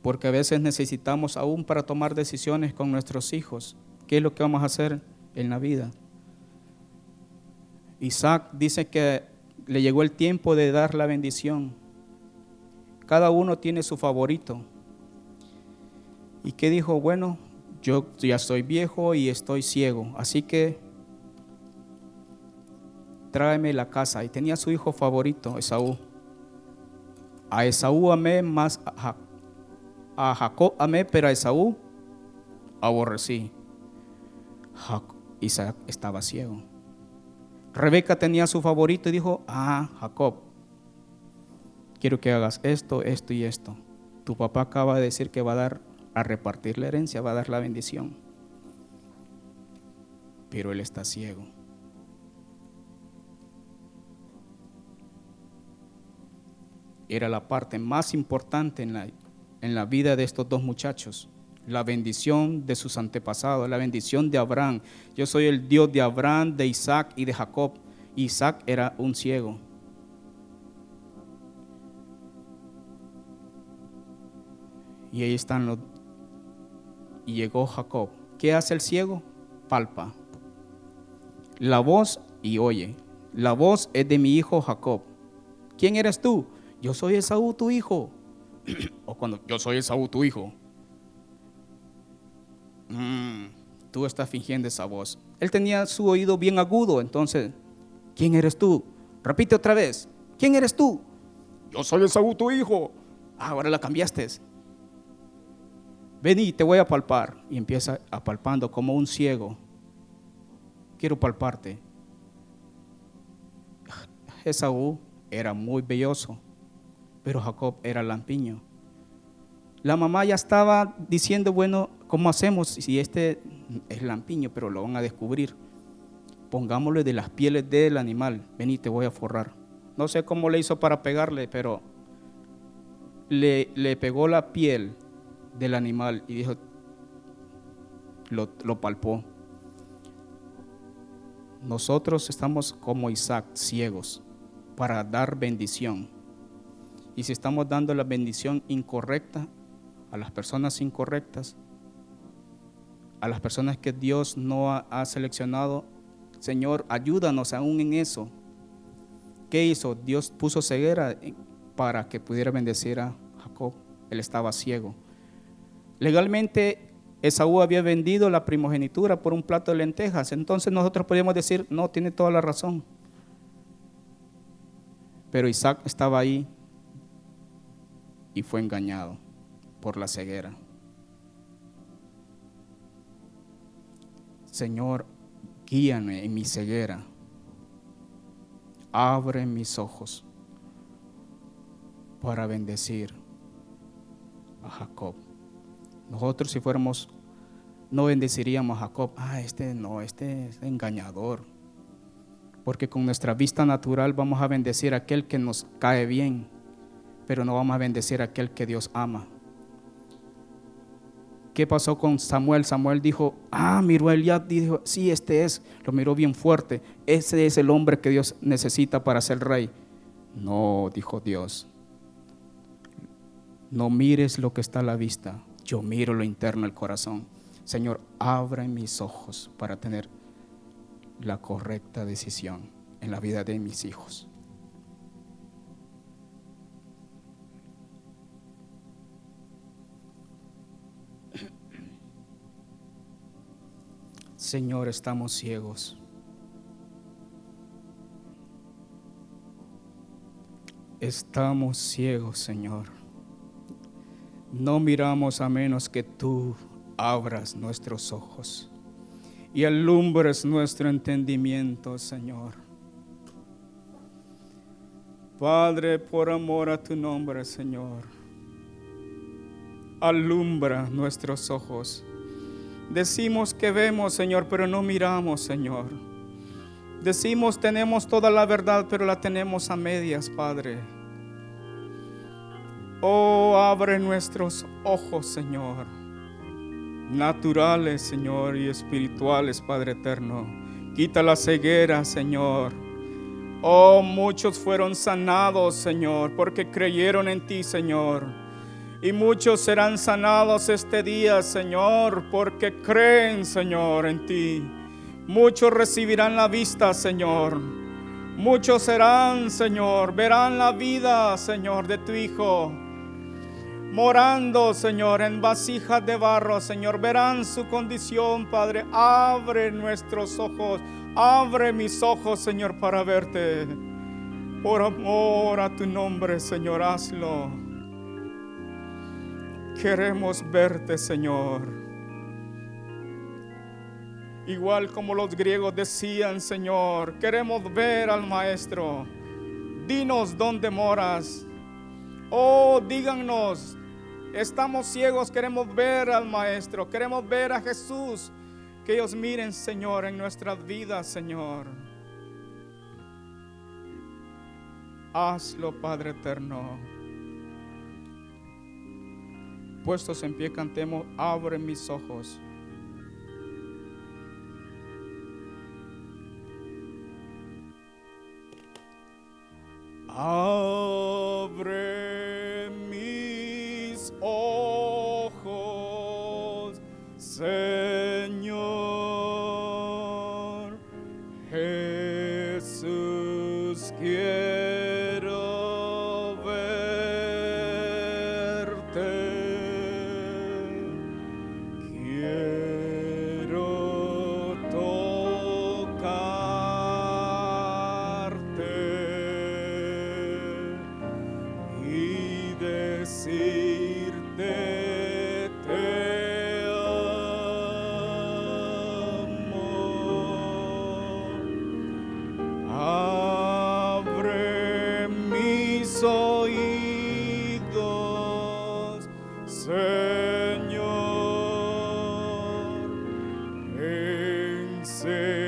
Porque a veces necesitamos aún para tomar decisiones con nuestros hijos. ¿Qué es lo que vamos a hacer en la vida? Isaac dice que le llegó el tiempo de dar la bendición. Cada uno tiene su favorito. ¿Y qué dijo? Bueno, yo ya soy viejo y estoy ciego, así que tráeme la casa. Y tenía su hijo favorito, Esaú. A Esaú amé más, a, Jacob amé, pero a Esaú aborrecí. Isaac estaba ciego. Rebeca tenía su favorito y dijo, ah, Jacob, quiero que hagas esto, esto y esto. Tu papá acaba de decir que va a dar a repartir la herencia, va a dar la bendición. Pero él está ciego. Era la parte más importante en la, en la vida de estos dos muchachos. La bendición de sus antepasados, la bendición de Abraham. Yo soy el Dios de Abraham, de Isaac y de Jacob. Isaac era un ciego. Y ahí están los, y llegó Jacob. ¿Qué hace el ciego? Palpa. La voz y oye. La voz es de mi hijo Jacob. ¿Quién eres tú? Yo soy Esaú, tu hijo. [clears throat] o cuando yo soy Esaú, tu hijo. Mm, tú estás fingiendo esa voz. Él tenía su oído bien agudo, entonces, ¿quién eres tú? Repite otra vez. ¿Quién eres tú? Yo soy Esaú, tu hijo. Ah, ahora la cambiaste vení, te voy a palpar. Y empieza apalpando como un ciego. Quiero palparte. Esaú era muy belloso, pero Jacob era lampiño. La mamá ya estaba diciendo, bueno, ¿cómo hacemos si este es lampiño, pero lo van a descubrir? Pongámosle de las pieles del animal. Vení, te voy a forrar. No sé cómo le hizo para pegarle, pero le, le pegó la piel del animal y dijo, lo, lo palpó. Nosotros estamos como Isaac, ciegos, para dar bendición. Y si estamos dando la bendición incorrecta a las personas incorrectas, a las personas que Dios no ha, seleccionado, Señor, ayúdanos aún en eso. ¿Qué hizo? Dios puso ceguera para que pudiera bendecir a Jacob. Él estaba ciego. Legalmente Esaú había vendido la primogenitura por un plato de lentejas. Entonces nosotros podríamos decir, no, tiene toda la razón. Pero Isaac estaba ahí y fue engañado por la ceguera. Señor, guíame en mi ceguera, abre mis ojos para bendecir a Jacob. Nosotros si fuéramos, no bendeciríamos a Jacob. Ah, este no, este es engañador. Porque con nuestra vista natural vamos a bendecir a aquel que nos cae bien, pero no vamos a bendecir a aquel que Dios ama. ¿Qué pasó con Samuel? Samuel dijo, ah, miró él ya dijo, sí, este es, lo miró bien fuerte, ese es el hombre que Dios necesita para ser rey. No, dijo Dios, no mires lo que está a la vista, yo miro lo interno del corazón. Señor, abre mis ojos para tener la correcta decisión en la vida de mis hijos. Señor, estamos ciegos. Estamos ciegos, Señor. No miramos a menos que tú abras nuestros ojos y alumbres nuestro entendimiento, Señor. Padre, por amor a tu nombre, Señor, alumbra nuestros ojos. Decimos que vemos, Señor, pero no miramos, Señor. Decimos tenemos toda la verdad, pero la tenemos a medias, Padre. Oh, abre nuestros ojos, Señor naturales, Señor, y espirituales, Padre eterno. Quita la ceguera, Señor. Oh, muchos fueron sanados, Señor, porque creyeron en ti, Señor. Y muchos serán sanados este día, Señor, porque creen, Señor, en ti. Muchos recibirán la vista, Señor. Muchos serán, Señor, verán la vida, Señor, de tu Hijo morando, Señor, en vasijas de barro, Señor. Verán su condición, Padre. Abre nuestros ojos, abre mis ojos, Señor, para verte. Por amor a tu nombre, Señor, hazlo. Queremos verte, Señor. Igual como los griegos decían, Señor, queremos ver al Maestro. Dinos dónde moras. Oh, díganos Estamos ciegos, queremos ver al Maestro, queremos ver a Jesús. Que ellos miren, Señor, en nuestras vidas, Señor. Hazlo, Padre eterno. Puestos en pie, cantemos, abre mis ojos. Abre ojos, Señor Jesús, quiero say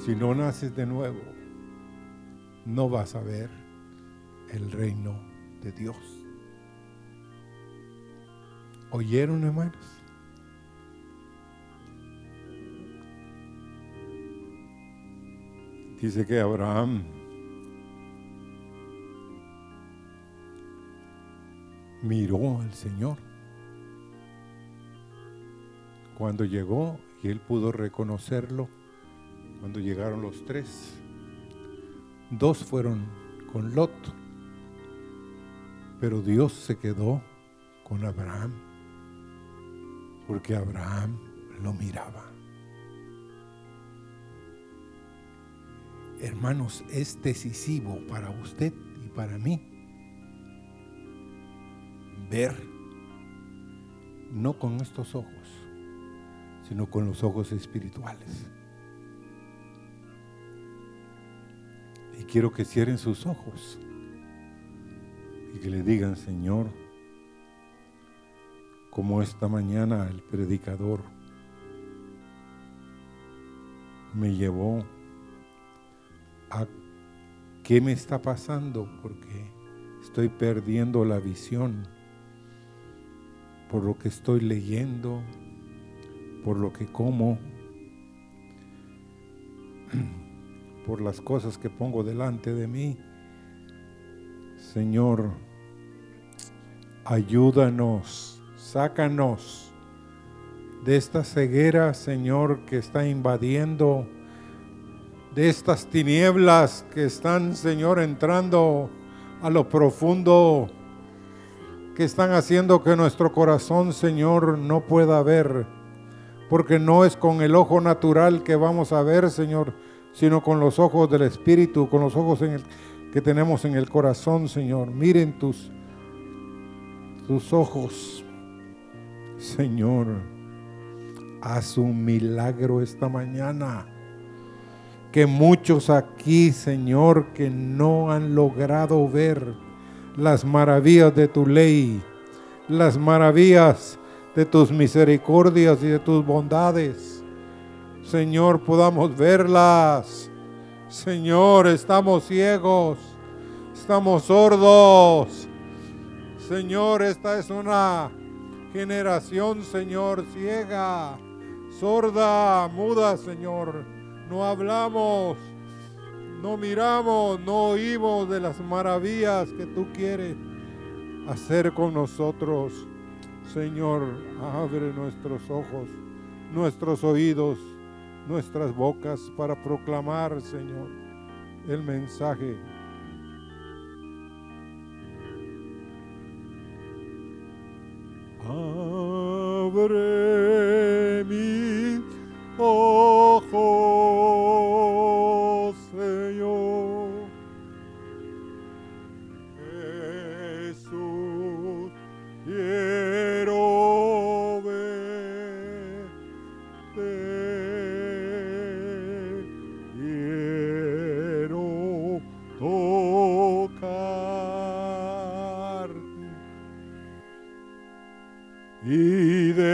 si no naces de nuevo, no vas a ver el reino de Dios. ¿Oyeron, hermanos? Dice que Abraham miró al Señor. Cuando llegó y él pudo reconocerlo, cuando llegaron los tres, dos fueron con Lot, pero Dios se quedó con Abraham, porque Abraham lo miraba. Hermanos, es decisivo para usted y para mí ver, no con estos ojos, sino con los ojos espirituales. Y quiero que cierren sus ojos y que le digan, Señor, como esta mañana el predicador me llevó a qué me está pasando porque estoy perdiendo la visión por lo que estoy leyendo, por lo que como, [clears throat] por las cosas que pongo delante de mí. Señor, ayúdanos, sácanos de esta ceguera, Señor, que está invadiendo, de estas tinieblas que están, Señor, entrando a lo profundo que están haciendo que nuestro corazón, Señor, no pueda ver. Porque no es con el ojo natural que vamos a ver, Señor, sino con los ojos del Espíritu, con los ojos en el, que tenemos en el corazón, Señor. Miren tus, tus ojos, Señor. Haz un milagro esta mañana. Que muchos aquí, Señor, que no han logrado ver las maravillas de tu ley, las maravillas de tus misericordias y de tus bondades. Señor, podamos verlas. Señor, estamos ciegos, estamos sordos. Señor, esta es una generación, Señor, ciega, sorda, muda, Señor. No hablamos no miramos, no oímos de las maravillas que tú quieres hacer con nosotros. Señor, abre nuestros ojos, nuestros oídos, nuestras bocas para proclamar, Señor, el mensaje. Abre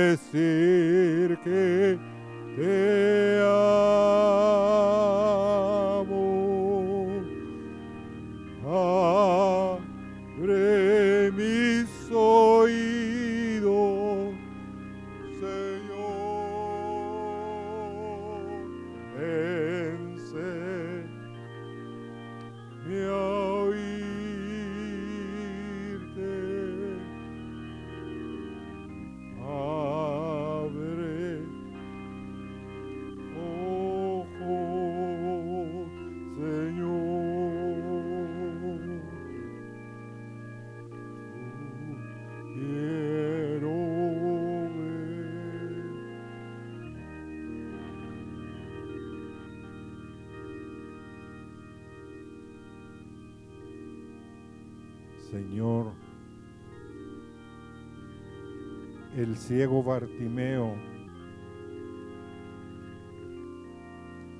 mis ojos. Señor, el ciego Bartimeo,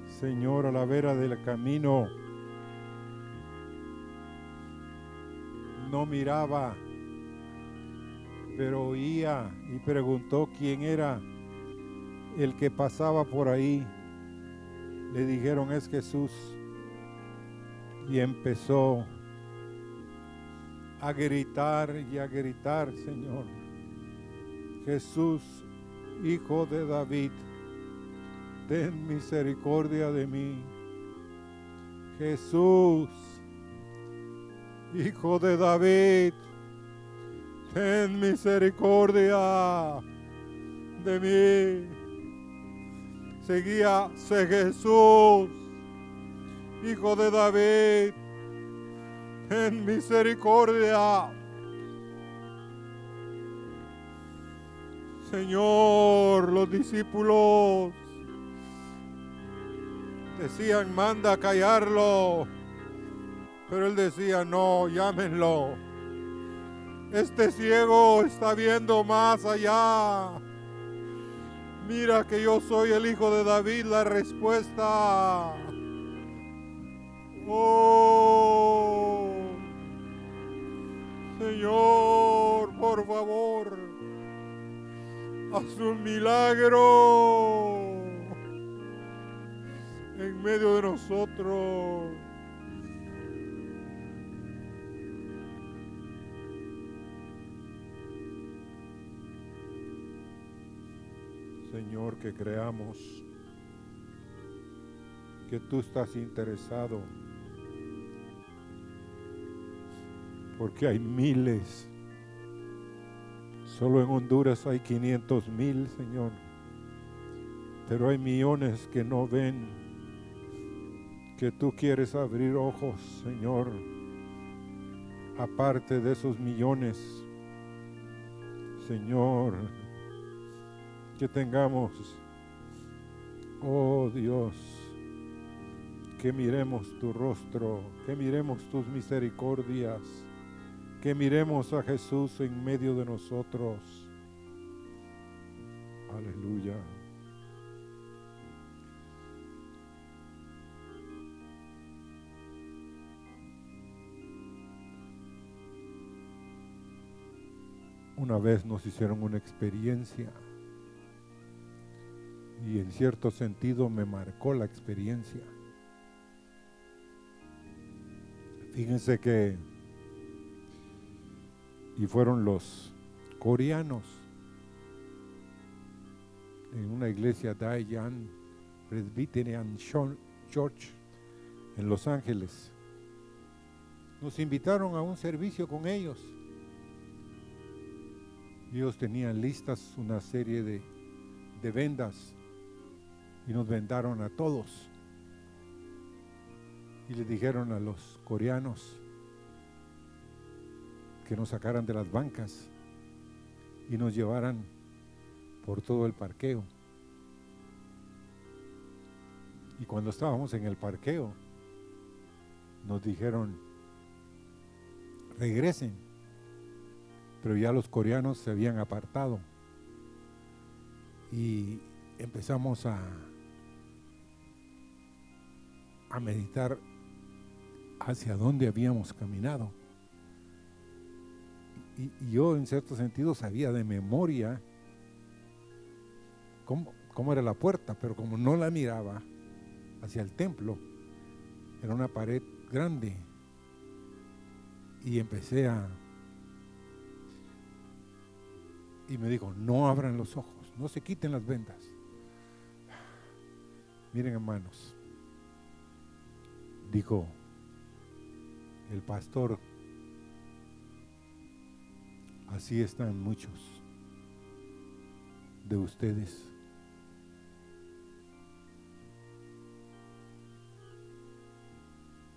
Señor, a la vera del camino, no miraba, pero oía y preguntó quién era el que pasaba por ahí. Le dijeron es Jesús y empezó a gritar y a gritar, Señor. Jesús, Hijo de David, ten misericordia de mí. Jesús, Hijo de David, ten misericordia de mí. Seguía, Jesús, Hijo de David, ten misericordia. Señor, los discípulos decían, manda a callarlo. Pero él decía, no, llámenlo. Este ciego está viendo más allá. Mira que yo soy el hijo de David, la respuesta. Oh, Señor, por favor, haz un milagro en medio de nosotros. Señor, que creamos que tú estás interesado, porque hay miles. Solo en Honduras hay 500 mil, Señor, pero hay millones que no ven, que tú quieres abrir ojos, Señor, aparte de esos millones. Señor, que tengamos, oh Dios, que miremos tu rostro, que miremos tus misericordias, que miremos a Jesús en medio de nosotros. Aleluya. Una vez nos hicieron una experiencia y en cierto sentido me marcó la experiencia. Fíjense que, y fueron los coreanos en una iglesia Dayan Presbyterian Church en Los Ángeles. Nos invitaron a un servicio con ellos. Ellos tenían listas una serie de, de vendas y nos vendaron a todos. Y le dijeron a los coreanos que nos sacaran de las bancas y nos llevaran por todo el parqueo. Y cuando estábamos en el parqueo, nos dijeron, regresen. Pero ya los coreanos se habían apartado. Y empezamos a a meditar hacia dónde habíamos caminado. Y, yo en cierto sentido sabía de memoria cómo, cómo era la puerta, pero como no la miraba hacia el templo, era una pared grande. Y empecé a... Y me dijo, no abran los ojos, no se quiten las vendas. Miren hermanos, dijo el pastor, así están muchos de ustedes.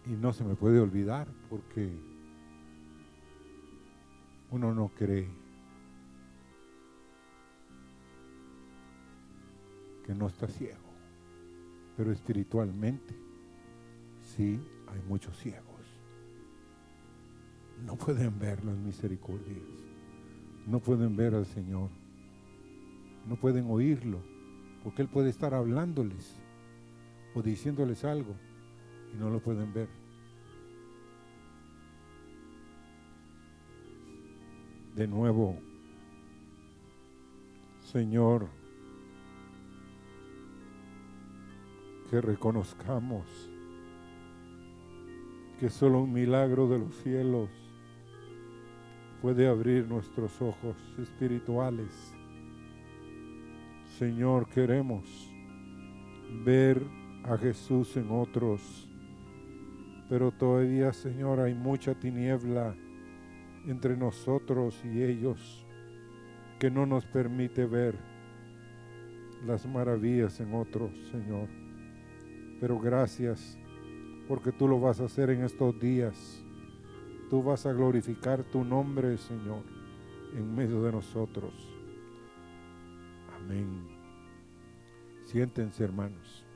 Y no se me puede olvidar porque uno no cree que no está ciego, pero espiritualmente sí hay muchos ciegos. No pueden ver las misericordias. No pueden ver al Señor. No pueden oírlo. Porque Él puede estar hablándoles o diciéndoles algo y no lo pueden ver. De nuevo, Señor, que reconozcamos que solo un milagro de los cielos puede abrir nuestros ojos espirituales. Señor, queremos ver a Jesús en otros, pero todavía, Señor, hay mucha tiniebla entre nosotros y ellos que no nos permite ver las maravillas en otros, Señor. Pero gracias porque tú lo vas a hacer en estos días. Tú vas a glorificar tu nombre, Señor, en medio de nosotros. Amén. Siéntense, hermanos.